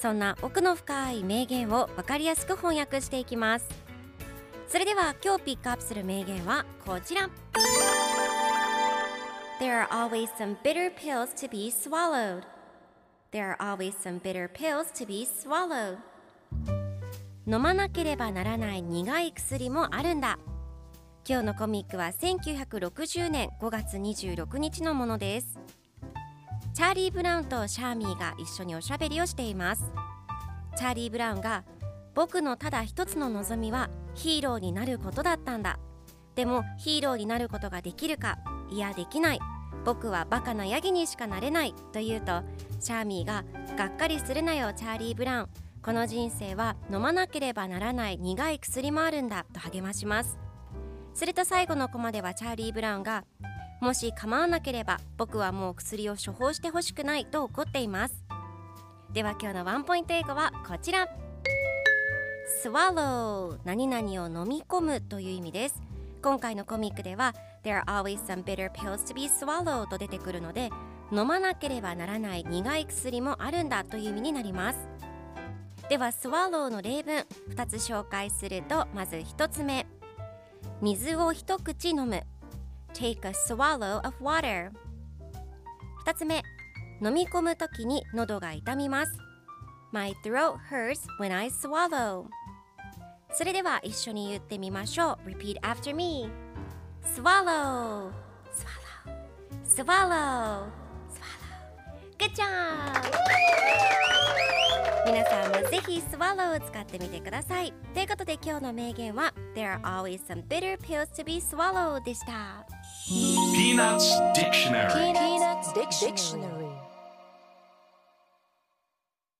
そんな奥の深い名言を分かりやすく翻訳していきますそれでは今日ピックアップする名言はこちら There are always some bitter pills to be swallowed There are always some bitter pills to be swallowed 飲まなければならない苦い薬もあるんだ今日のコミックは1960年5月26日のものですチャーリー・ブラウンとシャーミーが一緒におしゃべりをしています。チャーリー・ブラウンが僕のただ一つの望みはヒーローになることだったんだ。でもヒーローになることができるかいやできない。僕はバカなヤギにしかなれない。と言うとシャーミーががっかりするなよチャーリー・ブラウン。この人生は飲まなければならない苦い薬もあるんだと励まします。すると最後のコマではチャーリー・ブラウンがもし構わなければ僕はもう薬を処方してほしくないと怒っています。では今日のワンポイント英語はこちら。swallow 何々を飲み込むという意味です。今回のコミックでは There are always some bitter pills to be swallowed と出てくるので飲まなければならない苦い薬もあるんだという意味になります。では swallow の例文2つ紹介するとまず1つ目。水を一口飲む。Take a swallow of water 2つ目飲み込むときに喉が痛みます My throat hurts when I swallow それでは一緒に言ってみましょう Repeat after me Swallow Swallow Swallow Swallow Good job! 皆さんもぜひ Swallow を使ってみてくださいということで今日の名言は There are always some bitter pills to be swallowed でした Peanuts Dictionary Peanuts Dictionary.